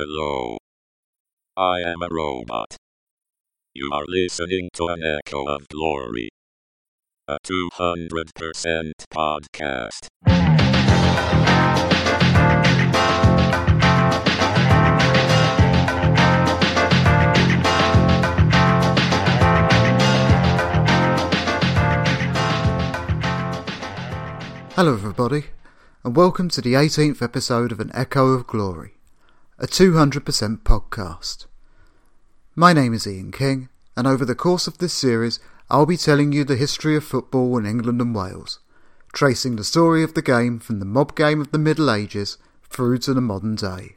Hello. I am a robot. You are listening to an echo of glory. A 200% podcast. Hello, everybody, and welcome to the 18th episode of An Echo of Glory, a 200% podcast. My name is Ian King, and over the course of this series, I'll be telling you the history of football in England and Wales, tracing the story of the game from the mob game of the Middle Ages through to the modern day.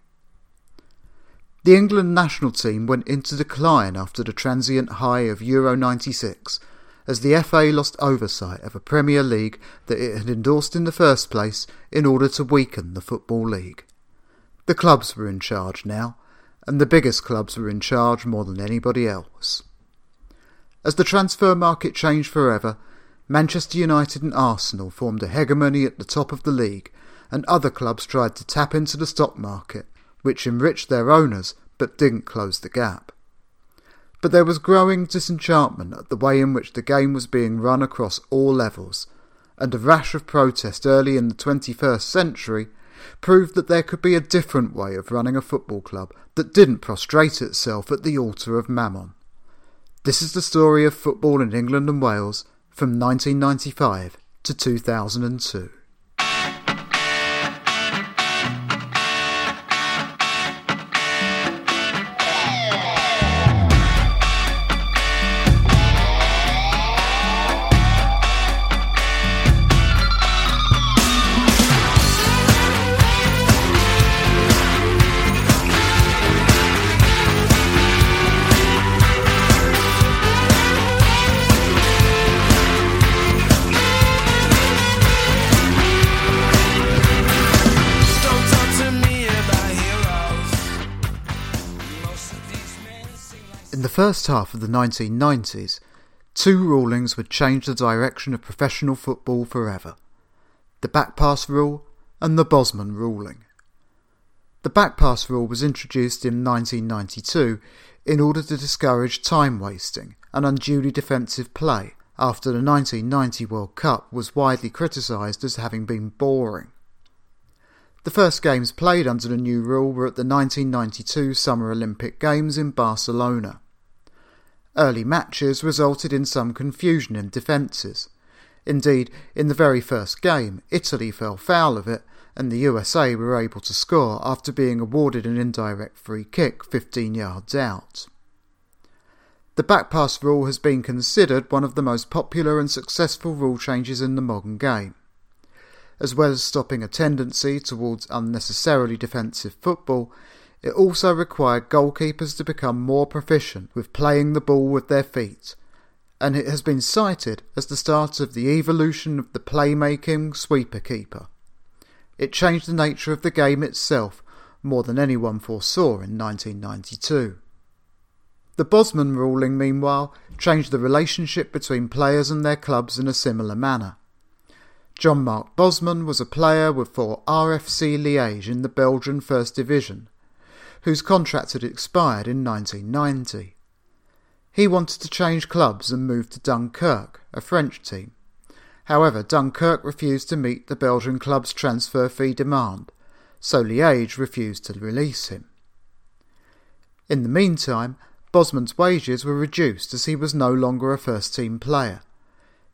The England national team went into decline after the transient high of Euro 96 as the FA lost oversight of a Premier League that it had endorsed in the first place in order to weaken the Football League. The clubs were in charge now, and the biggest clubs were in charge more than anybody else. As the transfer market changed forever, Manchester United and Arsenal formed a hegemony at the top of the league, and other clubs tried to tap into the stock market, which enriched their owners but didn't close the gap. But there was growing disenchantment at the way in which the game was being run across all levels, and a rash of protest early in the 21st century proved that there could be a different way of running a football club that didn't prostrate itself at the altar of Mammon. This is the story of football in England and Wales from 1995 to 2002. First half of the 1990s, two rulings would change the direction of professional football forever the backpass rule and the Bosman ruling. The backpass rule was introduced in 1992 in order to discourage time wasting and unduly defensive play after the 1990 World Cup was widely criticised as having been boring. The first games played under the new rule were at the 1992 Summer Olympic Games in Barcelona. Early matches resulted in some confusion in defences. Indeed, in the very first game, Italy fell foul of it, and the USA were able to score after being awarded an indirect free kick 15 yards out. The backpass rule has been considered one of the most popular and successful rule changes in the modern game as well as stopping a tendency towards unnecessarily defensive football, it also required goalkeepers to become more proficient with playing the ball with their feet, and it has been cited as the start of the evolution of the playmaking sweeper keeper. It changed the nature of the game itself more than anyone foresaw in 1992. The Bosman ruling, meanwhile, changed the relationship between players and their clubs in a similar manner. Jean-Marc Bosman was a player with for RFC Liège in the Belgian First Division, whose contract had expired in 1990. He wanted to change clubs and move to Dunkirk, a French team. However, Dunkirk refused to meet the Belgian club's transfer fee demand, so Liège refused to release him. In the meantime, Bosman's wages were reduced as he was no longer a first team player.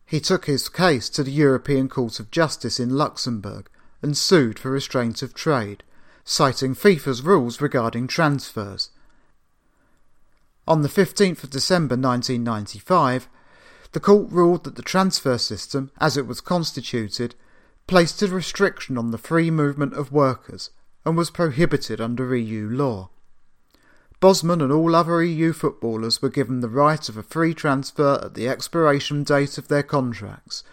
He took his case to the European Court of Justice in Luxembourg and sued for restraint of trade, citing FIFA's rules regarding transfers. On the 15th of December 1995, the court ruled that the transfer system, as it was constituted, placed a restriction on the free movement of workers and was prohibited under EU law. Bosman and all other EU footballers were given the right of a free transfer at the expiration date of their contracts,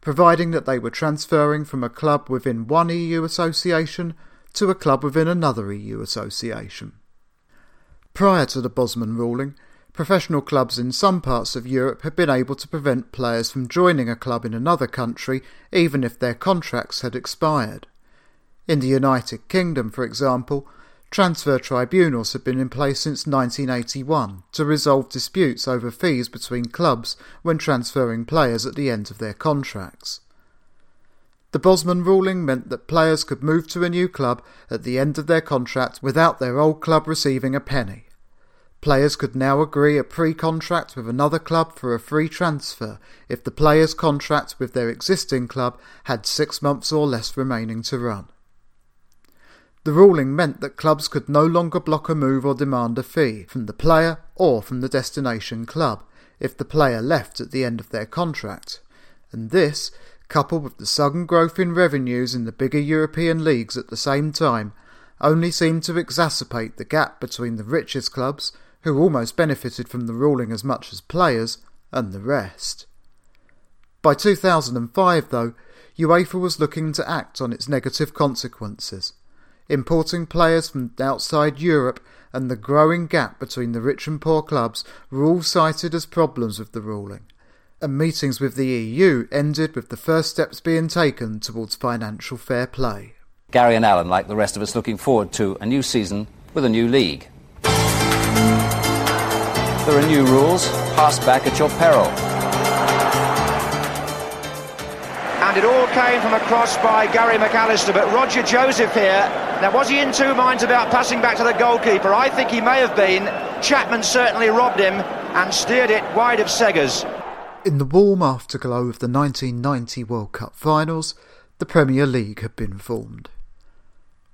providing that they were transferring from a club within one EU association to a club within another EU association. Prior to the Bosman ruling, professional clubs in some parts of Europe had been able to prevent players from joining a club in another country even if their contracts had expired. In the United Kingdom, for example, transfer tribunals had been in place since 1981 to resolve disputes over fees between clubs when transferring players at the end of their contracts. The Bosman ruling meant that players could move to a new club at the end of their contract without their old club receiving a penny. Players could now agree a pre contract with another club for a free transfer if the player's contract with their existing club had six months or less remaining to run. The ruling meant that clubs could no longer block a move or demand a fee from the player or from the destination club if the player left at the end of their contract, and this, coupled with the sudden growth in revenues in the bigger European leagues at the same time, only seemed to exacerbate the gap between the richest clubs, who almost benefited from the ruling as much as players, and the rest. By 2005, though, UEFA was looking to act on its negative consequences importing players from outside Europe and the growing gap between the rich and poor clubs were all cited as problems with the ruling, and meetings with the EU ended with the first steps being taken towards financial fair play. Gary and Alan, like the rest of us, looking forward to a new season with a new league. There are new rules, pass back at your peril. And it all came from a cross by Gary McAllister, but Roger Joseph here. Now, was he in two minds about passing back to the goalkeeper? I think he may have been. Chapman certainly robbed him and steered it wide of Segers. In the warm afterglow of the 1990 World Cup finals, the Premier League had been formed.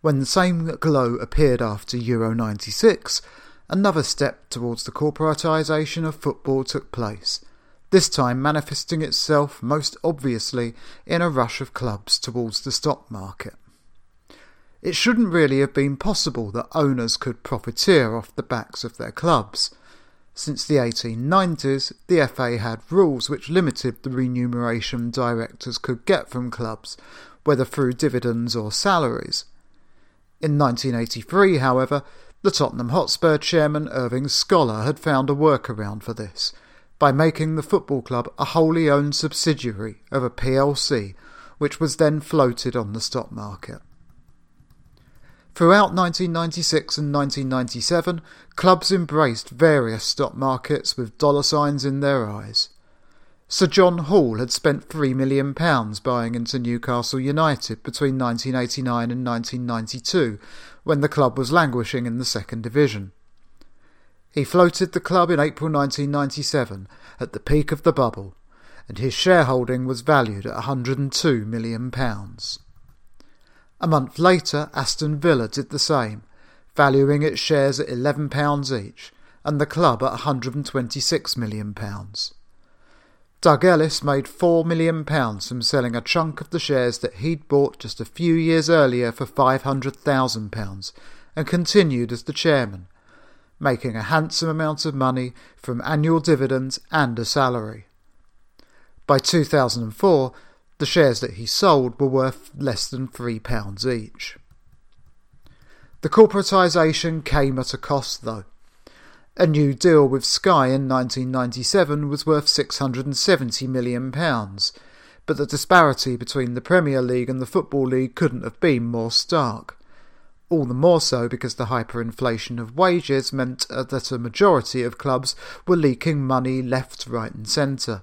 When the same glow appeared after Euro 96, another step towards the corporatisation of football took place, this time manifesting itself most obviously in a rush of clubs towards the stock market. It shouldn't really have been possible that owners could profiteer off the backs of their clubs. Since the 1890s, the FA had rules which limited the remuneration directors could get from clubs, whether through dividends or salaries. In 1983, however, the Tottenham Hotspur chairman Irving Scholar had found a workaround for this by making the football club a wholly owned subsidiary of a PLC, which was then floated on the stock market. Throughout 1996 and 1997, clubs embraced various stock markets with dollar signs in their eyes. Sir John Hall had spent £3 million buying into Newcastle United between 1989 and 1992, when the club was languishing in the second division. He floated the club in April 1997 at the peak of the bubble, and his shareholding was valued at £102 million. A month later, Aston Villa did the same, valuing its shares at £11 each, and the club at £126 million. Doug Ellis made £4 million from selling a chunk of the shares that he'd bought just a few years earlier for £500,000 and continued as the chairman, making a handsome amount of money from annual dividends and a salary. By 2004, the shares that he sold were worth less than £3 each. The corporatisation came at a cost, though. A new deal with Sky in 1997 was worth £670 million, but the disparity between the Premier League and the Football League couldn't have been more stark. All the more so because the hyperinflation of wages meant that a majority of clubs were leaking money left, right, and centre.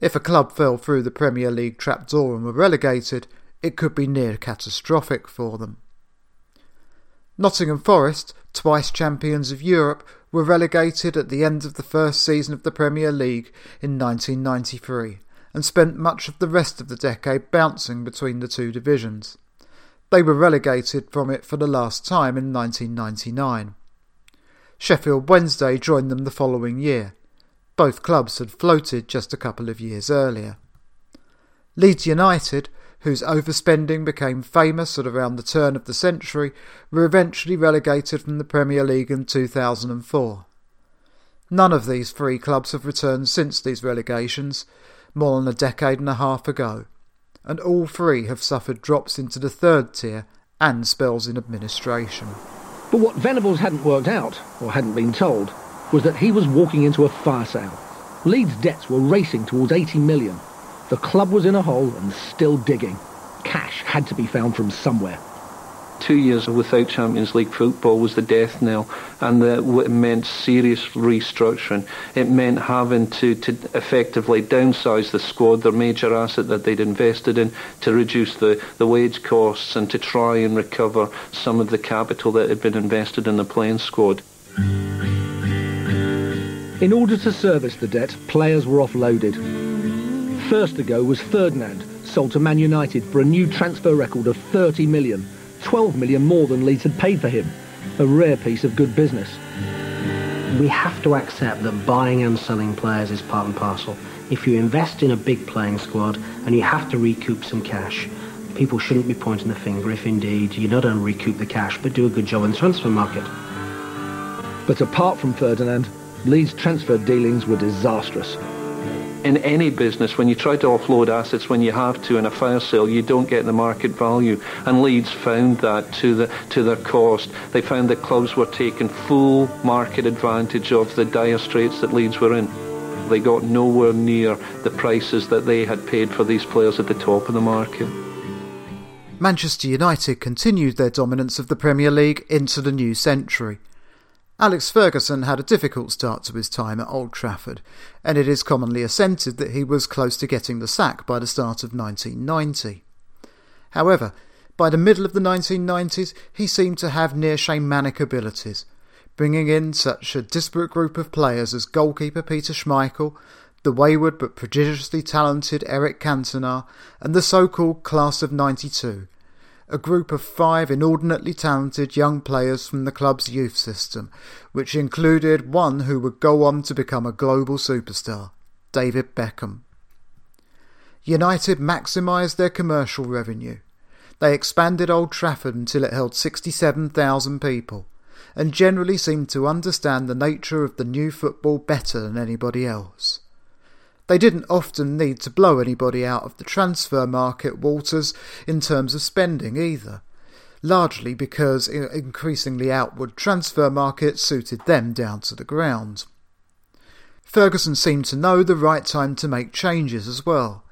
If a club fell through the Premier League trapdoor and were relegated, it could be near catastrophic for them. Nottingham Forest, twice champions of Europe, were relegated at the end of the first season of the Premier League in 1993 and spent much of the rest of the decade bouncing between the two divisions. They were relegated from it for the last time in 1999. Sheffield Wednesday joined them the following year. Both clubs had floated just a couple of years earlier. Leeds United, whose overspending became famous at around the turn of the century, were eventually relegated from the Premier League in 2004. None of these three clubs have returned since these relegations, more than a decade and a half ago, and all three have suffered drops into the third tier and spells in administration. But what Venables hadn't worked out, or hadn't been told, was that he was walking into a fire sale. Leeds' debts were racing towards 80 million. The club was in a hole and still digging. Cash had to be found from somewhere. Two years without Champions League football was the death knell, and that meant serious restructuring. It meant having to, to effectively downsize the squad, their major asset that they'd invested in, to reduce the, the wage costs and to try and recover some of the capital that had been invested in the playing squad. In order to service the debt, players were offloaded. First to go was Ferdinand, sold to Man United for a new transfer record of 30 million, 12 million more than Leeds had paid for him. A rare piece of good business. We have to accept that buying and selling players is part and parcel. If you invest in a big playing squad and you have to recoup some cash, people shouldn't be pointing the finger if indeed you not only recoup the cash but do a good job in the transfer market. But apart from Ferdinand, Leeds' transfer dealings were disastrous. in any business, when you try to offload assets when you have to in a fire sale, you don't get the market value. And Leeds found that to the to their cost. They found that clubs were taking full market advantage of the dire straits that Leeds were in. They got nowhere near the prices that they had paid for these players at the top of the market. Manchester United continued their dominance of the Premier League into the new century. Alex Ferguson had a difficult start to his time at Old Trafford, and it is commonly assented that he was close to getting the sack by the start of 1990. However, by the middle of the 1990s, he seemed to have near shamanic abilities, bringing in such a disparate group of players as goalkeeper Peter Schmeichel, the wayward but prodigiously talented Eric Cantona, and the so-called Class of 92, a group of five inordinately talented young players from the club's youth system, which included one who would go on to become a global superstar, David Beckham. United maximised their commercial revenue. They expanded Old Trafford until it held 67,000 people, and generally seemed to understand the nature of the new football better than anybody else. They didn't often need to blow anybody out of the transfer market waters in terms of spending either, largely because increasingly outward transfer markets suited them down to the ground. Ferguson seemed to know the right time to make changes as well.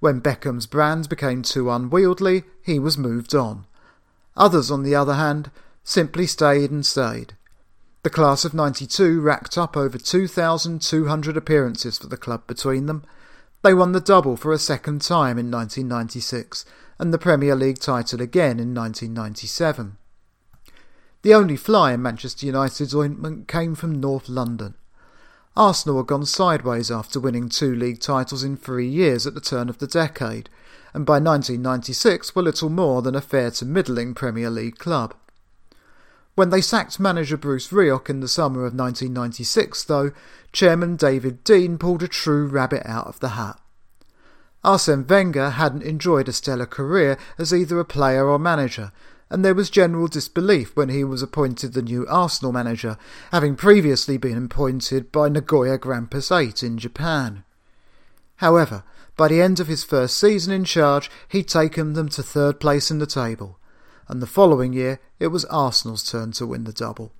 When Beckham's brand became too unwieldy, he was moved on. Others, on the other hand, simply stayed and stayed. The class of 92 racked up over 2,200 appearances for the club between them. They won the double for a second time in 1996 and the Premier League title again in 1997. The only fly in Manchester United's ointment came from North London. Arsenal had gone sideways after winning two league titles in three years at the turn of the decade, and by 1996 were little more than a fair to middling Premier League club. When they sacked manager Bruce Rioch in the summer of 1996, though, chairman David Dein pulled a true rabbit out of the hat. Arsene Wenger hadn't enjoyed a stellar career as either a player or manager, and there was general disbelief when he was appointed the new Arsenal manager, having previously been appointed by Nagoya Grampus 8 in Japan. However, by the end of his first season in charge, he'd taken them to third place in the table, and the following year it was Arsenal's turn to win the double.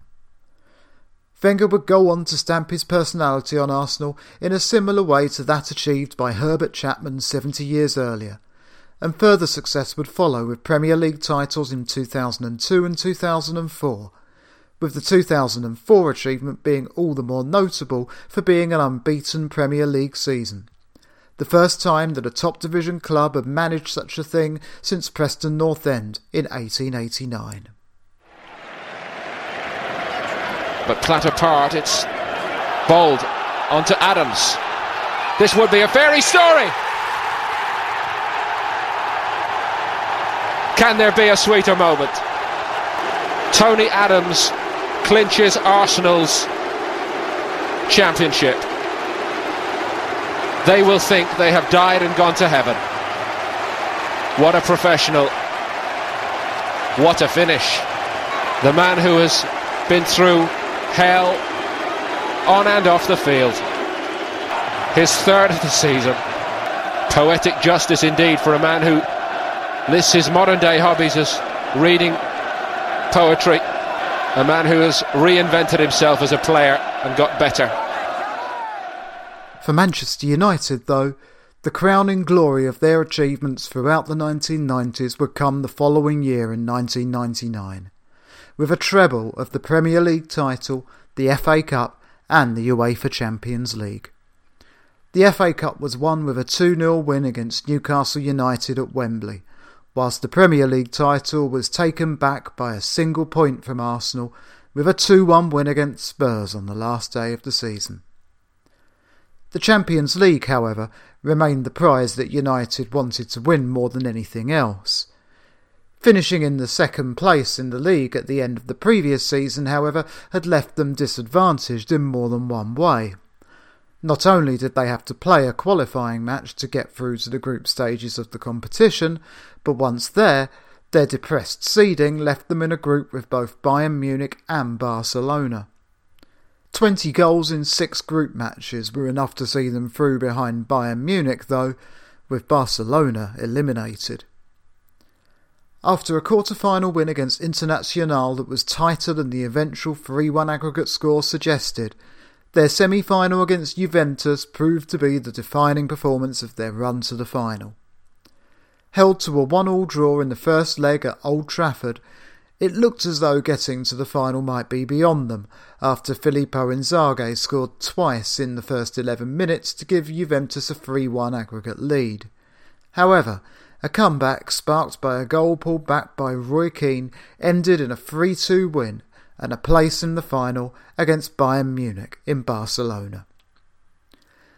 Wenger would go on to stamp his personality on Arsenal in a similar way to that achieved by Herbert Chapman 70 years earlier, and further success would follow with Premier League titles in 2002 and 2004, with the 2004 achievement being all the more notable for being an unbeaten Premier League season. The first time that a top division club had managed such a thing since Preston North End in 1889. But plat apart, it's Bould onto Adams. This would be a fairy story. Can there be a sweeter moment? Tony Adams clinches Arsenal's championship. They will think they have died and gone to heaven. What a professional. What a finish. The man who has been through hell on and off the field. His third of the season. Poetic justice indeed for a man who lists his modern day hobbies as reading poetry. A man who has reinvented himself as a player and got better. For Manchester United, though, The crowning glory of their achievements throughout the 1990s would come the following year in 1999, with a treble of the Premier League title, the FA Cup, and the UEFA Champions League. The FA Cup was won with a 2 0 win against Newcastle United at Wembley, whilst the Premier League title was taken back by a single point from Arsenal with a 2 1 win against Spurs on the last day of the season. The Champions League, however, remained the prize that United wanted to win more than anything else. Finishing in the second place in the league at the end of the previous season, however, had left them disadvantaged in more than one way. Not only did they have to play a qualifying match to get through to the group stages of the competition, but once there, their depressed seeding left them in a group with both Bayern Munich and Barcelona. 20 goals in six group matches were enough to see them through behind Bayern Munich, though, with Barcelona eliminated. After a quarter-final win against Internazionale that was tighter than the eventual 3-1 aggregate score suggested, their semi-final against Juventus proved to be the defining performance of their run to the final. Held to a one-all draw in the first leg at Old Trafford, it looked as though getting to the final might be beyond them after Filippo Inzaghi scored twice in the first 11 minutes to give Juventus a 3-1 aggregate lead. However, a comeback sparked by a goal pulled back by Roy Keane ended in a 3-2 win and a place in the final against Bayern Munich in Barcelona.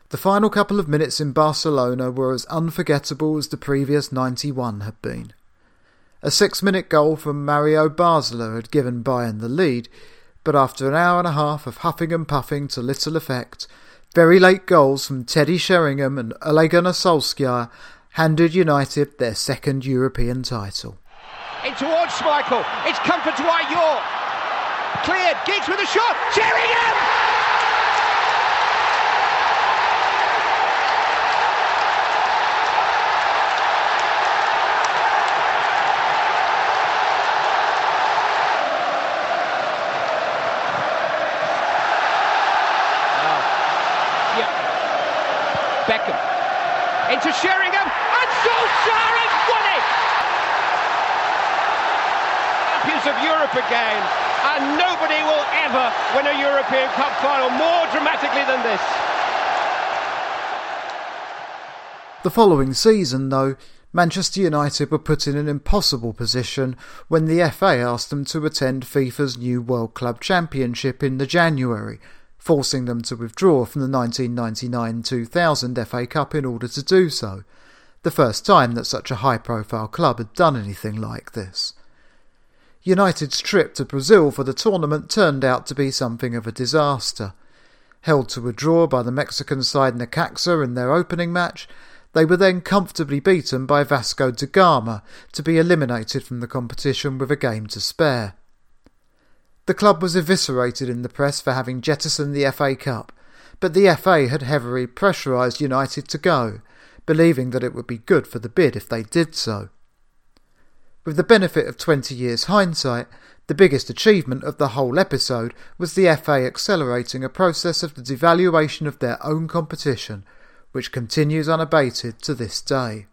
The final couple of minutes in Barcelona were as unforgettable as the previous 91 had been. A six minute goal from Mario Basler had given Bayern the lead, but after an hour and a half of huffing and puffing to little effect, very late goals from Teddy Sheringham and Ole Gunnar Solskjaer handed United their second European title. In towards Schmeichel. It's comfort to Dwight Yorke. Cleared. Giggs with a shot. Sheringham! Beckham into Sheringham and Solskjaer has won it! Champions of Europe again, and nobody will ever win a European Cup final more dramatically than this. The following season, though, Manchester United were put in an impossible position when the FA asked them to attend FIFA's new World Club Championship in the January, forcing them to withdraw from the 1999-2000 FA Cup in order to do so, the first time that such a high-profile club had done anything like this. United's trip to Brazil for the tournament turned out to be something of a disaster. Held to a draw by the Mexican side Necaxa in their opening match, they were then comfortably beaten by Vasco da Gama to be eliminated from the competition with a game to spare. The club was eviscerated in the press for having jettisoned the FA Cup, but the FA had heavily pressurised United to go, believing that it would be good for the bid if they did so. With the benefit of 20 years' hindsight, the biggest achievement of the whole episode was the FA accelerating a process of the devaluation of their own competition, which continues unabated to this day.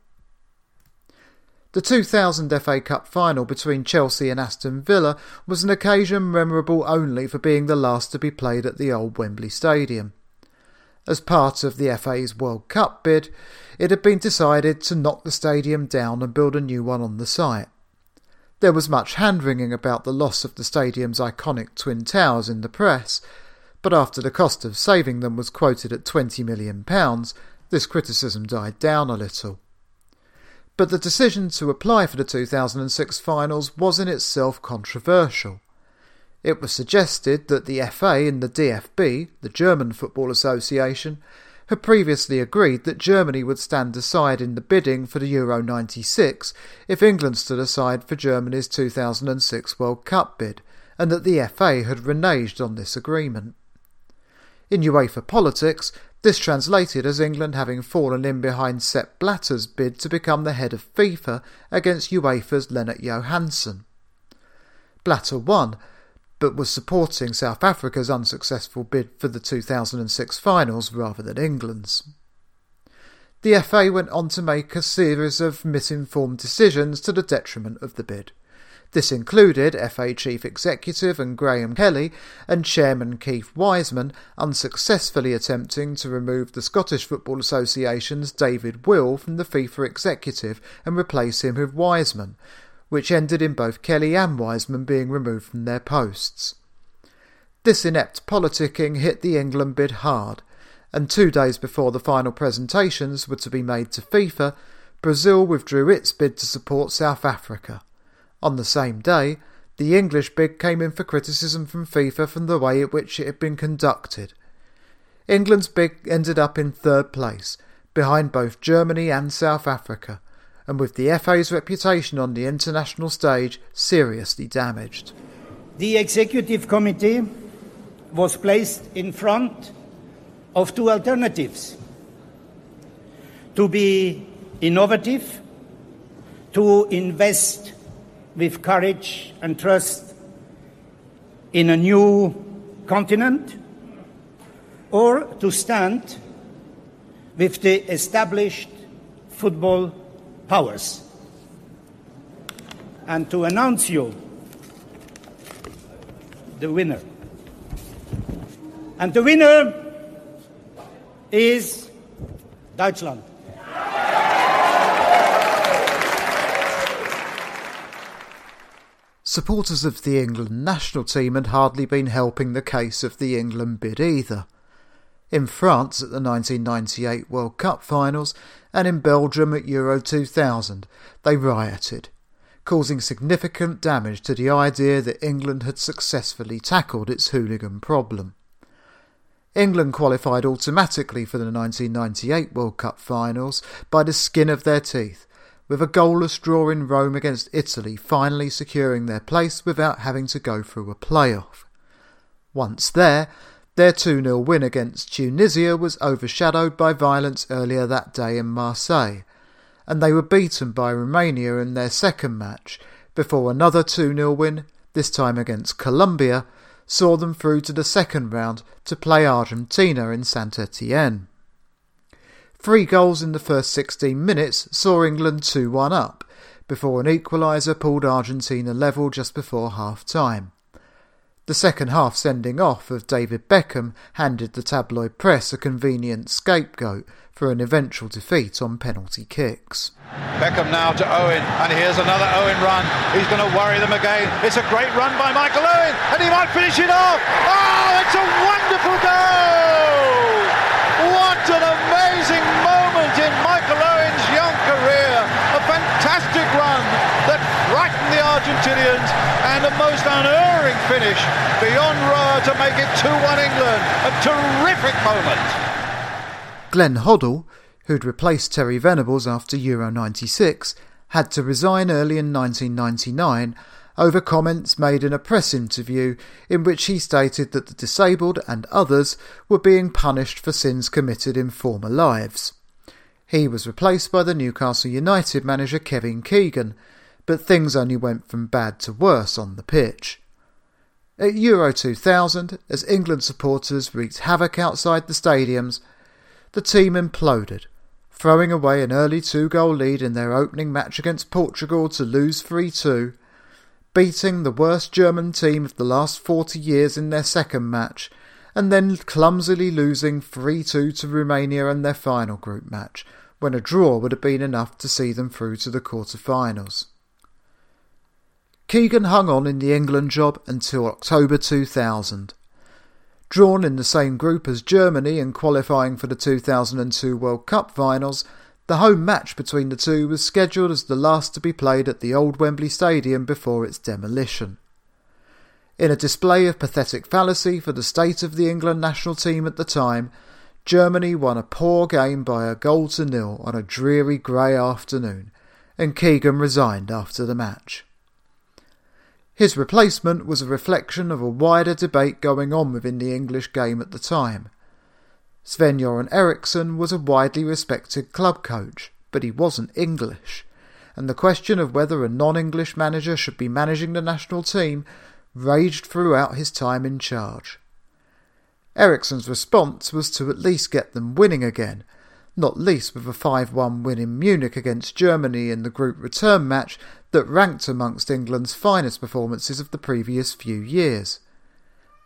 The 2000 FA Cup final between Chelsea and Aston Villa was an occasion memorable only for being the last to be played at the old Wembley Stadium. As part of the FA's World Cup bid, it had been decided to knock the stadium down and build a new one on the site. There was much hand wringing about the loss of the stadium's iconic Twin Towers in the press, but after the cost of saving them was quoted at £20 million, this criticism died down a little but the decision to apply for the 2006 finals was in itself controversial. It was suggested that the FA and the DFB, the German Football Association, had previously agreed that Germany would stand aside in the bidding for the Euro 96 if England stood aside for Germany's 2006 World Cup bid, and that the FA had reneged on this agreement. In UEFA politics, this translated as England having fallen in behind Sepp Blatter's bid to become the head of FIFA against UEFA's Lennart Johansson. Blatter won, but was supporting South Africa's unsuccessful bid for the 2006 finals rather than England's. the FA went on to make a series of misinformed decisions to the detriment of the bid. This included FA Chief Executive and Graham Kelly and Chairman Keith Wiseman unsuccessfully attempting to remove the Scottish Football Association's David Will from the FIFA executive and replace him with Wiseman, which ended in both Kelly and Wiseman being removed from their posts. This inept politicking hit the England bid hard, and two days before the final presentations were to be made to FIFA, Brazil withdrew its bid to support South Africa. On the same day, the English bid came in for criticism from FIFA from the way in which it had been conducted. England's bid ended up in third place, behind both Germany and South Africa, and with the FA's reputation on the international stage seriously damaged. The Executive Committee was placed in front of two alternatives to be innovative, to invest with courage and trust in a new continent, or to stand with the established football powers. And to announce you the winner. And the winner is Deutschland. Supporters of the England national team had hardly been helping the case of the England bid either. In France at the 1998 World Cup finals and in Belgium at Euro 2000, they rioted, causing significant damage to the idea that England had successfully tackled its hooligan problem. England qualified automatically for the 1998 World Cup finals by the skin of their teeth, with a goalless draw in Rome against Italy finally securing their place without having to go through a playoff. Once there, their 2 0 win against Tunisia was overshadowed by violence earlier that day in Marseille, and they were beaten by Romania in their second match before another 2 0 win, this time against Colombia, saw them through to the second round to play Argentina in Saint Etienne. Three goals in the first 16 minutes saw England 2 1 up, before an equaliser pulled Argentina level just before half time. The second half sending off of David Beckham handed the tabloid press a convenient scapegoat for an eventual defeat on penalty kicks. Beckham now to Owen, and here's another Owen run. He's going to worry them again. It's a great run by Michael Owen, and he might finish it off. Oh, it's a wonderful goal! What an amazing moment in Michael Owen's young career. A fantastic run that frightened the Argentinians a most unerring finish beyond Roa to make it 2 1 England. A terrific moment. Glenn Hoddle, who'd replaced Terry Venables after Euro 96, had to resign early in 1999 over comments made in a press interview in which he stated that the disabled and others were being punished for sins committed in former lives. He was replaced by the Newcastle United manager Kevin Keegan, but things only went from bad to worse on the pitch. At Euro 2000, as England supporters wreaked havoc outside the stadiums, the team imploded, throwing away an early two goal lead in their opening match against Portugal to lose 3 2 beating the worst German team of the last 40 years in their second match, and then clumsily losing 3 2 to Romania in their final group match, when a draw would have been enough to see them through to the quarter-finals. Keegan hung on in the England job until October 2000. Drawn in the same group as Germany in qualifying for the 2002 World Cup finals, the home match between the two was scheduled as the last to be played at the old Wembley Stadium before its demolition. In a display of pathetic fallacy for the state of the England national team at the time, Germany won a poor game by a goal to nil on a dreary grey afternoon, and Keegan resigned after the match. His replacement was a reflection of a wider debate going on within the English game at the time. Sven Göran Eriksson was a widely respected club coach, but he wasn't English, and the question of whether a non English manager should be managing the national team raged throughout his time in charge. Eriksson's response was to at least get them winning again, not least with a 5 1 win in Munich against Germany in the group return match that ranked amongst England's finest performances of the previous few years.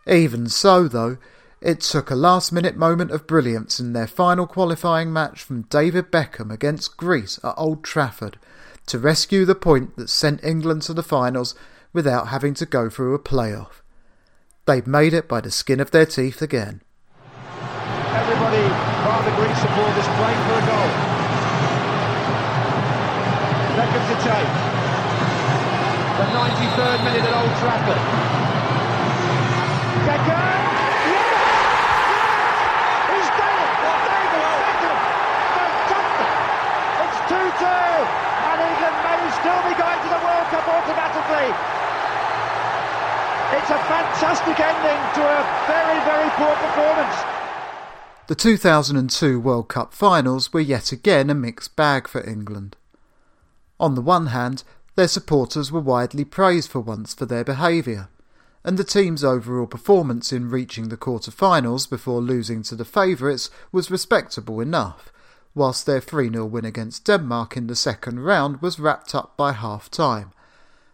Even so, though, it took a last minute moment of brilliance in their final qualifying match from David Beckham against Greece at Old Trafford to rescue the point that sent England to the finals without having to go through a playoff. They've made it by the skin of their teeth again. Of the Greek supporters playing for a goal. Beckham to take. The 93rd minute at Old Trafford. Beckham! Yes! Yes! He's done it! David Beckham! Fantastic! It's 2-2! And England may still be going to the World Cup automatically. It's a fantastic ending to a very, very poor performance. The 2002 World Cup finals were yet again a mixed bag for England. On the one hand, their supporters were widely praised for once for their behaviour, and the team's overall performance in reaching the quarter-finals before losing to the favourites was respectable enough, whilst their 3-0 win against Denmark in the second round was wrapped up by half-time,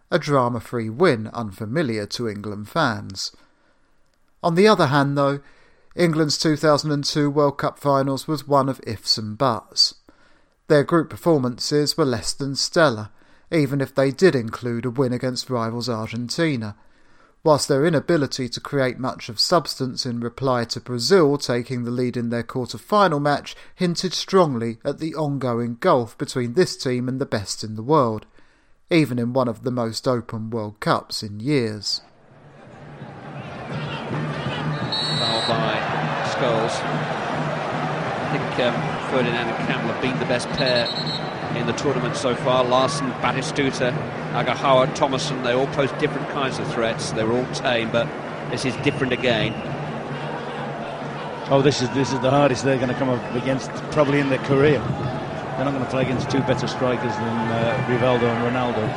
a drama-free win unfamiliar to England fans. On the other hand, though, England's 2002 World Cup finals was one of ifs and buts. Their group performances were less than stellar, even if they did include a win against rivals Argentina, whilst their inability to create much of substance in reply to Brazil taking the lead in their quarter-final match hinted strongly at the ongoing gulf between this team and the best in the world, even in one of the most open World Cups in years. Scholes. I think um, Ferdinand and Campbell have been the best pair in the tournament so far. Larsson, Batistuta, Aghahowa, Tomasson, they all pose different kinds of threats. They were all tame, but this is different again. Oh, this is this is the hardest they're going to come up against probably in their career. They're not going to play against two better strikers than uh, Rivaldo and Ronaldo.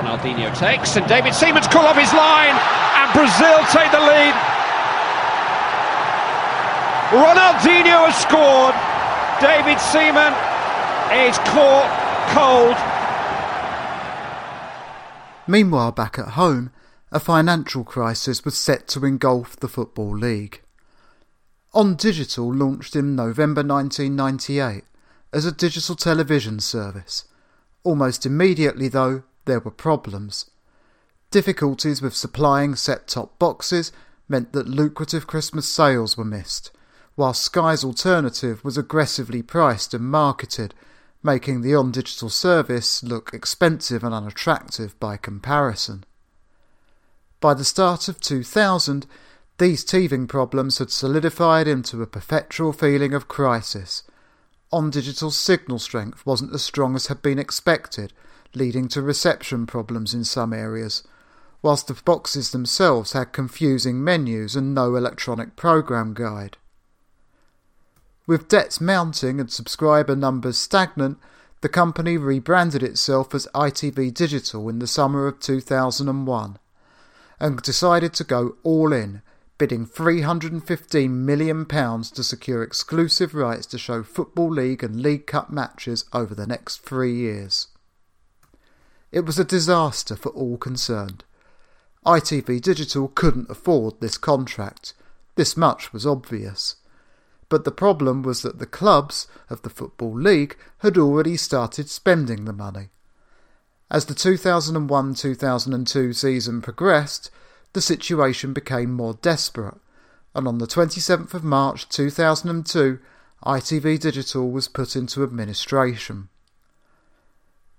Ronaldinho takes, and David Seaman's call off his line, and Brazil take the lead. Ronaldinho has scored. David Seaman is caught cold. Meanwhile, back at home, a financial crisis was set to engulf the Football League. On Digital launched in November 1998 as a digital television service. Almost immediately, though, there were problems. Difficulties with supplying set top boxes meant that lucrative Christmas sales were missed, while Sky's alternative was aggressively priced and marketed, making the on digital service look expensive and unattractive by comparison. By the start of 2000, these teething problems had solidified into a perpetual feeling of crisis. On digital signal strength wasn't as strong as had been expected, leading to reception problems in some areas, whilst the boxes themselves had confusing menus and no electronic program guide. With debts mounting and subscriber numbers stagnant, the company rebranded itself as ITV Digital in the summer of 2001 and decided to go all in, bidding £315 million to secure exclusive rights to show Football League and League Cup matches over the next three years. It was a disaster for all concerned. ITV Digital couldn't afford this contract. This much was obvious. But the problem was that the clubs of the Football League had already started spending the money. As the 2001 2002 season progressed, the situation became more desperate, and on the 27th of March 2002, ITV Digital was put into administration.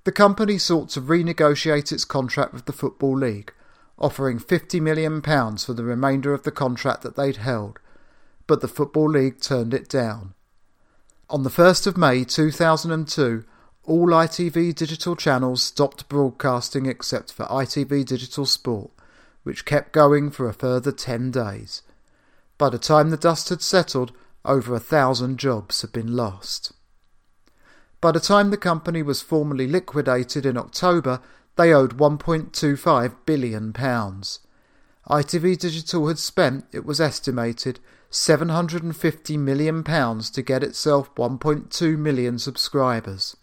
The company sought to renegotiate its contract with the Football League, offering £50 million for the remainder of the contract that they'd held, but the Football League turned it down. On the 1st of May 2002, all ITV digital channels stopped broadcasting except for ITV Digital Sport, which kept going for a further 10 days. By the time the dust had settled, over a thousand jobs had been lost. By the time the company was formally liquidated in October, they owed £1.25 billion. ITV Digital had spent, it was estimated, £750 million to get itself 1.2 million subscribers.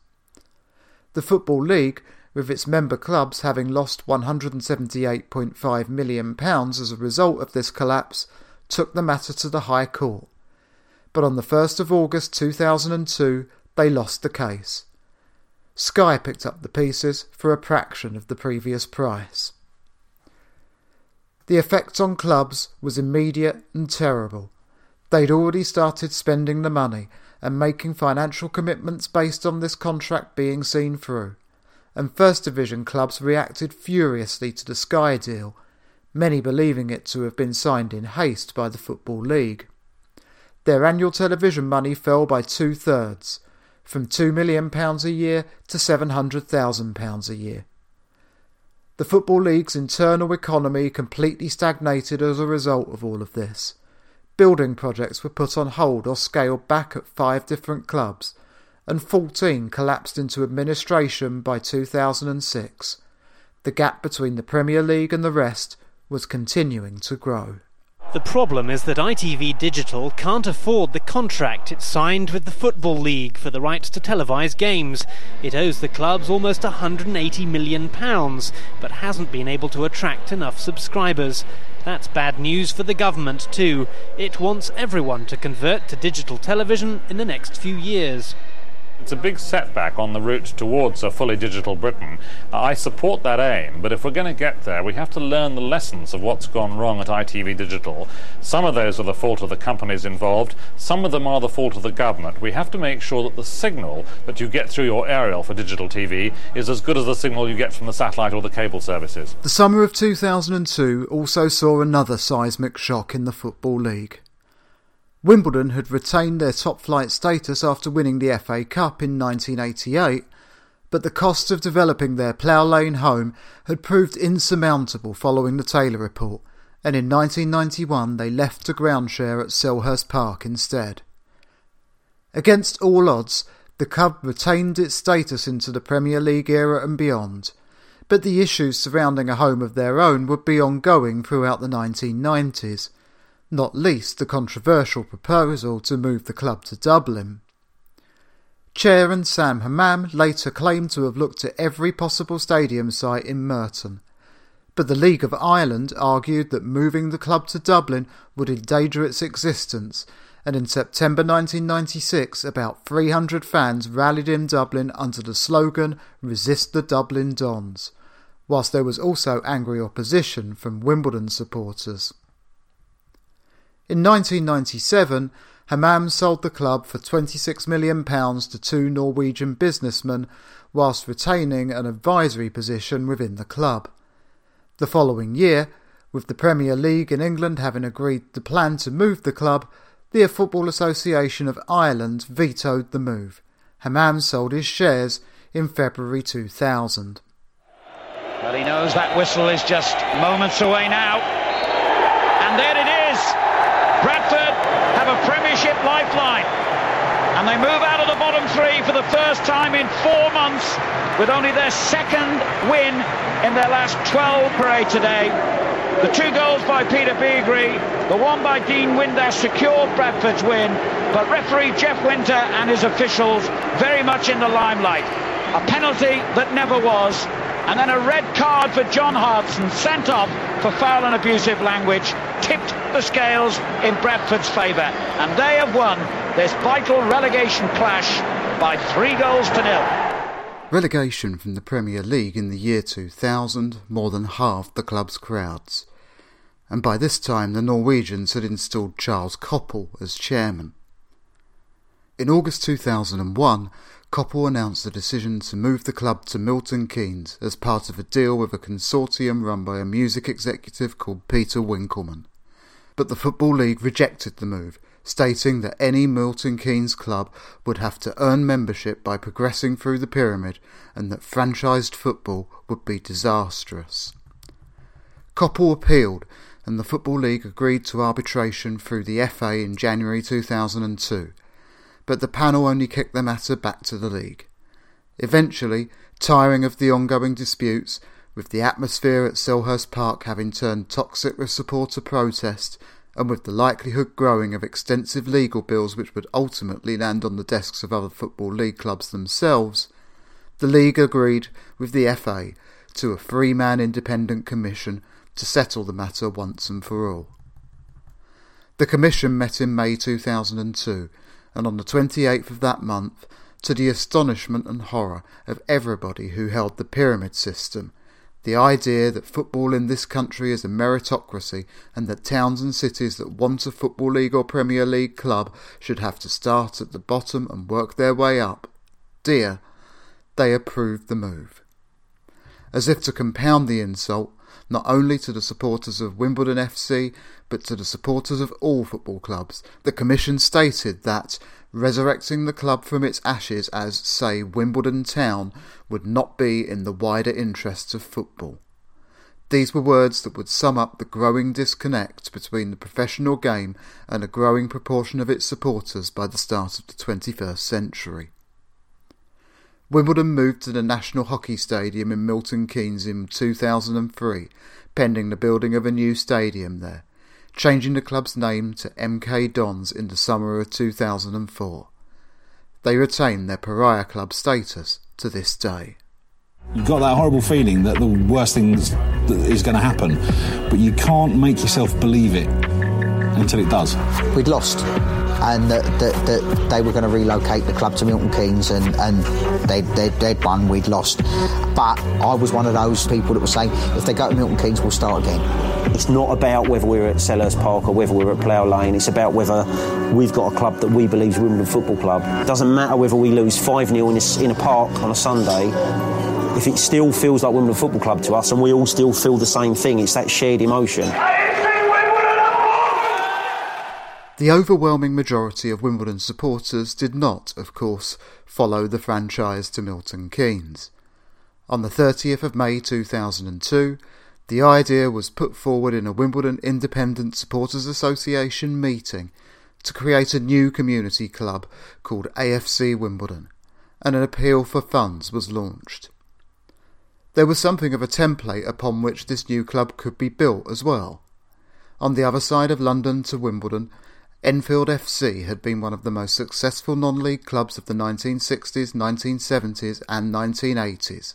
The Football League, with its member clubs having lost £178.5 million as a result of this collapse, took the matter to the High Court. But on the 1st of August 2002, they lost the case. Sky picked up the pieces for a fraction of the previous price. The effect on clubs was immediate and terrible. They'd already started spending the money and making financial commitments based on this contract being seen through. And First Division clubs reacted furiously to the Sky deal, many believing it to have been signed in haste by the Football League. Their annual television money fell by two thirds, from £2 million a year to £700,000 a year. The Football League's internal economy completely stagnated as a result of all of this. Building projects were put on hold or scaled back at five different clubs, and 14 collapsed into administration by 2006. The gap between the Premier League and the rest was continuing to grow. The problem is that ITV Digital can't afford the contract it signed with the Football League for the rights to televise games. It owes the clubs almost £180 million, but hasn't been able to attract enough subscribers. That's bad news for the government, too. It wants everyone to convert to digital television in the next few years. It's a big setback on the route towards a fully digital Britain. Uh, I support that aim, but if we're going to get there, we have to learn the lessons of what's gone wrong at ITV Digital. Some of those are the fault of the companies involved, some of them are the fault of the government. We have to make sure that the signal that you get through your aerial for digital TV is as good as the signal you get from the satellite or the cable services. The summer of 2002 also saw another seismic shock in the Football League. Wimbledon had retained their top flight status after winning the FA Cup in 1988, but the cost of developing their Plough Lane home had proved insurmountable following the Taylor report, and in 1991 they left to ground share at Selhurst Park instead. Against all odds, the club retained its status into the Premier League era and beyond, but the issues surrounding a home of their own would be ongoing throughout the 1990s not least the controversial proposal to move the club to Dublin. Chairman Sam Hammam later claimed to have looked at every possible stadium site in Merton, but the League of Ireland argued that moving the club to Dublin would endanger its existence, and in September 1996 about 300 fans rallied in Dublin under the slogan Resist the Dublin Dons, whilst there was also angry opposition from Wimbledon supporters. In 1997, Hammam sold the club for £26 million to two Norwegian businessmen whilst retaining an advisory position within the club. The following year, with the Premier League in England having agreed the plan to move the club, the Football Association of Ireland vetoed the move. Hammam sold his shares in February 2000. Well, he knows that whistle is just moments away now. And there. Bradford have a Premiership lifeline. And they move out of the bottom three for the first time in four months with only their second win in their last 12 parade today. The two goals by Peter Beagrie, the one by Dean Windass secured Bradford's win, but referee Jeff Winter and his officials very much in the limelight. A penalty that never was, and then a red card for John Hartson sent off for foul and abusive language tipped the scales in Bradford's favour and they have won this vital relegation clash by three goals to nil. Relegation from the Premier League in the year 2000 more than halved the club's crowds, and by this time the Norwegians had installed Charles Koppel as chairman. In August 2001, Koppel announced the decision to move the club to Milton Keynes as part of a deal with a consortium run by a music executive called Peter Winkelman. But the Football League rejected the move, stating that any Milton Keynes club would have to earn membership by progressing through the pyramid and that franchised football would be disastrous. Koppel appealed and the Football League agreed to arbitration through the FA in January 2002 but the panel only kicked the matter back to the league. Eventually, tiring of the ongoing disputes, with the atmosphere at Selhurst Park having turned toxic with supporter protest, and with the likelihood growing of extensive legal bills which would ultimately land on the desks of other Football League clubs themselves, the League agreed with the FA to a three man independent commission to settle the matter once and for all. The commission met in May 2002, and on the 28th of that month, to the astonishment and horror of everybody who held the pyramid system, the idea that football in this country is a meritocracy and that towns and cities that want a Football League or Premier League club should have to start at the bottom and work their way up, dear, they approved the move. As if to compound the insult, not only to the supporters of Wimbledon FC, but to the supporters of all football clubs, the Commission stated that resurrecting the club from its ashes as, say, Wimbledon Town would not be in the wider interests of football. These were words that would sum up the growing disconnect between the professional game and a growing proportion of its supporters by the start of the 21st century. Wimbledon moved to the National Hockey Stadium in Milton Keynes in 2003, pending the building of a new stadium there, changing the club's name to MK Dons in the summer of 2004. They retain their pariah club status to this day. You've got that horrible feeling that the worst thing is going to happen, but you can't make yourself believe it until it does. We'd lost, and that, that, that they were going to relocate the club to Milton Keynes, and, and they, they, they'd won, we'd lost. But I was one of those people that were saying, if they go to Milton Keynes, we'll start again. It's not about whether we're at Selhurst Park or whether we're at Plough Lane. It's about whether we've got a club that we believe is Wimbledon Football Club. It doesn't matter whether we lose 5 0 in, in a park on a Sunday. If it still feels like Wimbledon Football Club to us and we all still feel the same thing, it's that shared emotion. The overwhelming majority of Wimbledon supporters did not, of course, follow the franchise to Milton Keynes. On the 30th of May 2002, the idea was put forward in a Wimbledon Independent Supporters Association meeting to create a new community club called AFC Wimbledon, and an appeal for funds was launched. There was something of a template upon which this new club could be built as well. On the other side of London to Wimbledon, Enfield FC had been one of the most successful non-league clubs of the 1960s, 1970s and 1980s,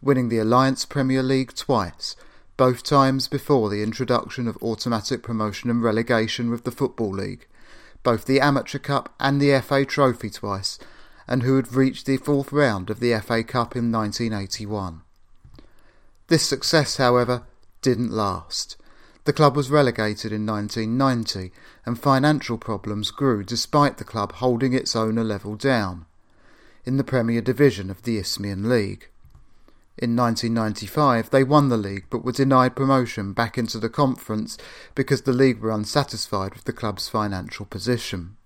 winning the Alliance Premier League twice, both times before the introduction of automatic promotion and relegation with the Football League, both the Amateur Cup and the FA Trophy twice, and who had reached the fourth round of the FA Cup in 1981. This success, however, didn't last. The club was relegated in 1990, and financial problems grew despite the club holding its owner level down in the Premier Division of the Isthmian League. In 1995, they won the league but were denied promotion back into the conference because the league were unsatisfied with the club's financial position.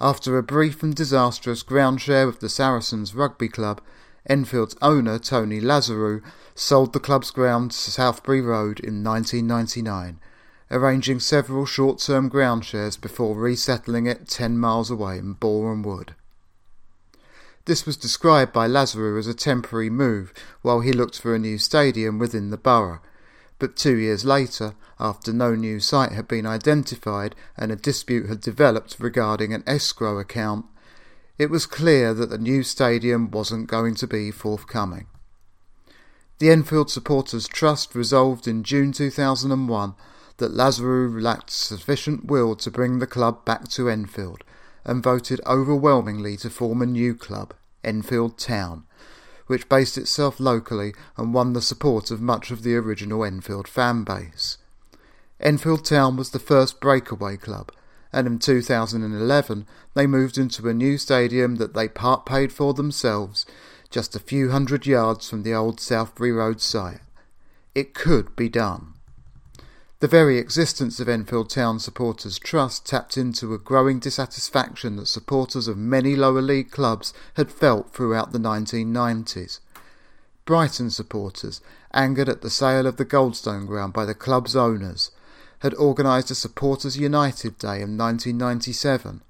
After a brief and disastrous ground share with the Saracens Rugby Club, Enfield's owner, Tony Lazarou, sold the club's ground to Southbury Road in 1999, arranging several short term ground shares before resettling it 10 miles away in Boreham Wood. This was described by Lazarou as a temporary move while he looked for a new stadium within the borough, but two years later, after no new site had been identified and a dispute had developed regarding an escrow account, it was clear that the new stadium wasn't going to be forthcoming. The Enfield Supporters Trust resolved in June 2001 that Lazarou lacked sufficient will to bring the club back to Enfield and voted overwhelmingly to form a new club, Enfield Town, which based itself locally and won the support of much of the original Enfield fan base. Enfield Town was the first breakaway club, and in 2011 they moved into a new stadium that they part paid for themselves, just a few hundred yards from the old Southbury Road site. It could be done. The very existence of Enfield Town Supporters Trust tapped into a growing dissatisfaction that supporters of many lower league clubs had felt throughout the 1990s. Brighton supporters, angered at the sale of the Goldstone ground by the club's owners, had organised a Supporters United Day in 1997,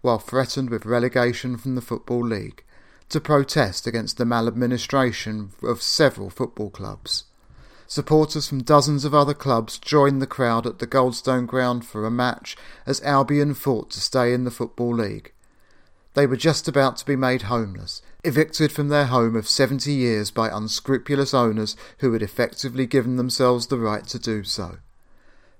while threatened with relegation from the Football League, to protest against the maladministration of several football clubs. supporters from dozens of other clubs joined the crowd at the Goldstone Ground for a match as Albion fought to stay in the Football League. They were just about to be made homeless, evicted from their home of 70 years by unscrupulous owners who had effectively given themselves the right to do so.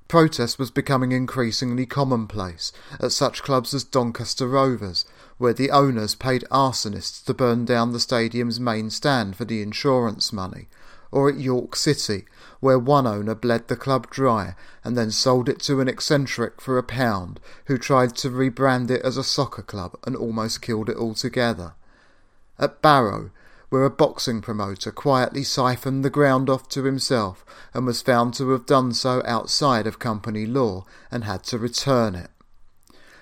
Protest was becoming increasingly commonplace at such clubs as Doncaster Rovers, where the owners paid arsonists to burn down the stadium's main stand for the insurance money, or at York City, where one owner bled the club dry and then sold it to an eccentric for a pound who tried to rebrand it as a soccer club and almost killed it altogether. At Barrow, where a boxing promoter quietly siphoned the ground off to himself and was found to have done so outside of company law and had to return it.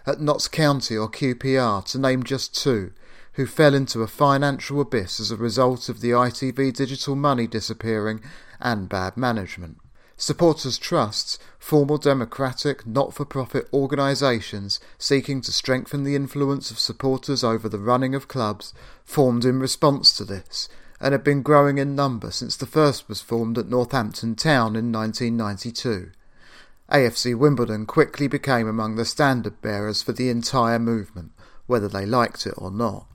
At Notts County or QPR, to name just two, who fell into a financial abyss as a result of the ITV digital money disappearing and bad management. Supporters trusts, formal democratic, not for profit organisations seeking to strengthen the influence of supporters over the running of clubs, formed in response to this, and have been growing in number since the first was formed at Northampton Town in 1992. AFC Wimbledon quickly became among the standard bearers for the entire movement, whether they liked it or not.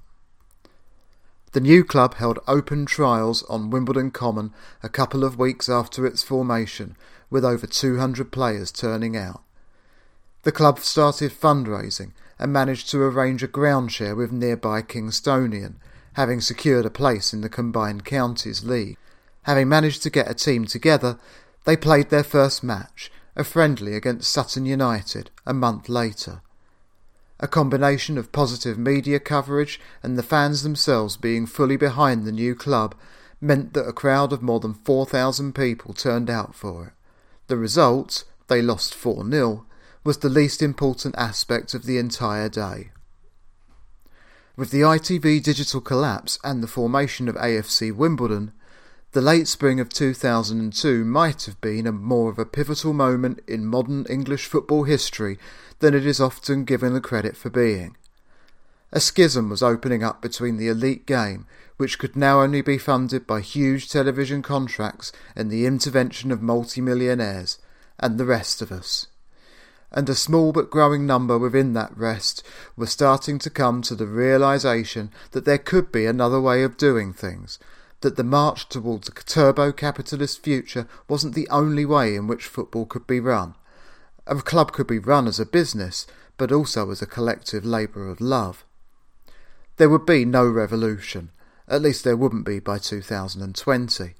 The new club held open trials on Wimbledon Common a couple of weeks after its formation, with over 200 players turning out. The club started fundraising and managed to arrange a ground share with nearby Kingstonian, having secured a place in the Combined Counties League. Having managed to get a team together, they played their first match, a friendly against Sutton United, a month later a combination of positive media coverage and the fans themselves being fully behind the new club meant that a crowd of more than 4,000 people turned out for it. The result, they lost 4 0, was the least important aspect of the entire day. With the ITV digital collapse and the formation of AFC Wimbledon, the late spring of 2002 might have been a more of a pivotal moment in modern English football history than it is often given the credit for being. A schism was opening up between the elite game, which could now only be funded by huge television contracts and the intervention of multimillionaires, and the rest of us. And a small but growing number within that rest were starting to come to the realization that there could be another way of doing things, that the march towards a turbo capitalist future wasn't the only way in which football could be run, a club could be run as a business, but also as a collective labour of love. There would be no revolution, at least there wouldn't be by 2020.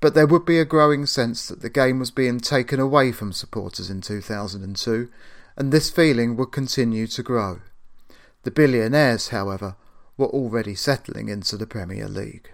But there would be a growing sense that the game was being taken away from supporters in 2002, and this feeling would continue to grow. The billionaires, however, were already settling into the Premier League.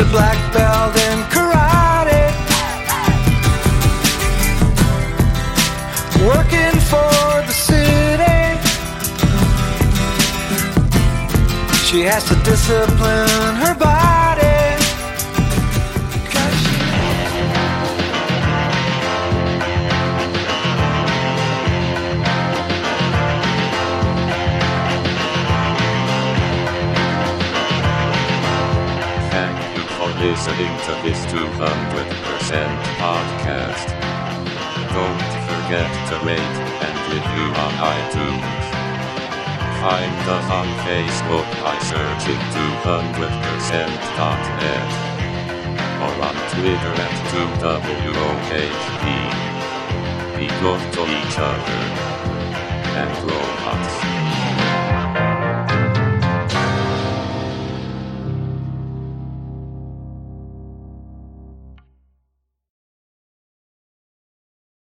A black belt in karate. Working for the city. She has to discipline her body. 200% podcast. Don't forget to rate and review on iTunes. Find us on Facebook by searching 200%.net or on Twitter at 2WOHP. Be good to each other and robots.